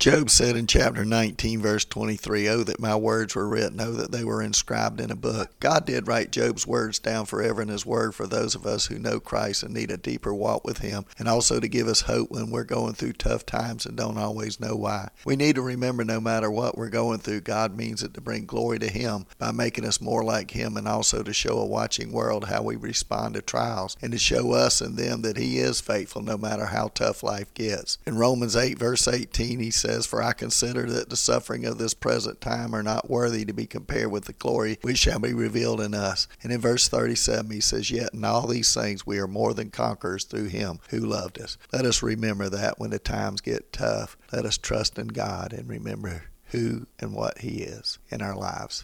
Job said in chapter 19, verse 23, Oh, that my words were written, oh, that they were inscribed in a book. God did write Job's words down forever in His Word for those of us who know Christ and need a deeper walk with Him, and also to give us hope when we're going through tough times and don't always know why. We need to remember no matter what we're going through, God means it to bring glory to Him by making us more like Him and also to show a watching world how we respond to trials and to show us and them that He is faithful no matter how tough life gets. In Romans 8, verse 18, He says, says, For I consider that the suffering of this present time are not worthy to be compared with the glory which shall be revealed in us. And in verse 37, he says, Yet in all these things we are more than conquerors through him who loved us. Let us remember that when the times get tough. Let us trust in God and remember who and what he is in our lives.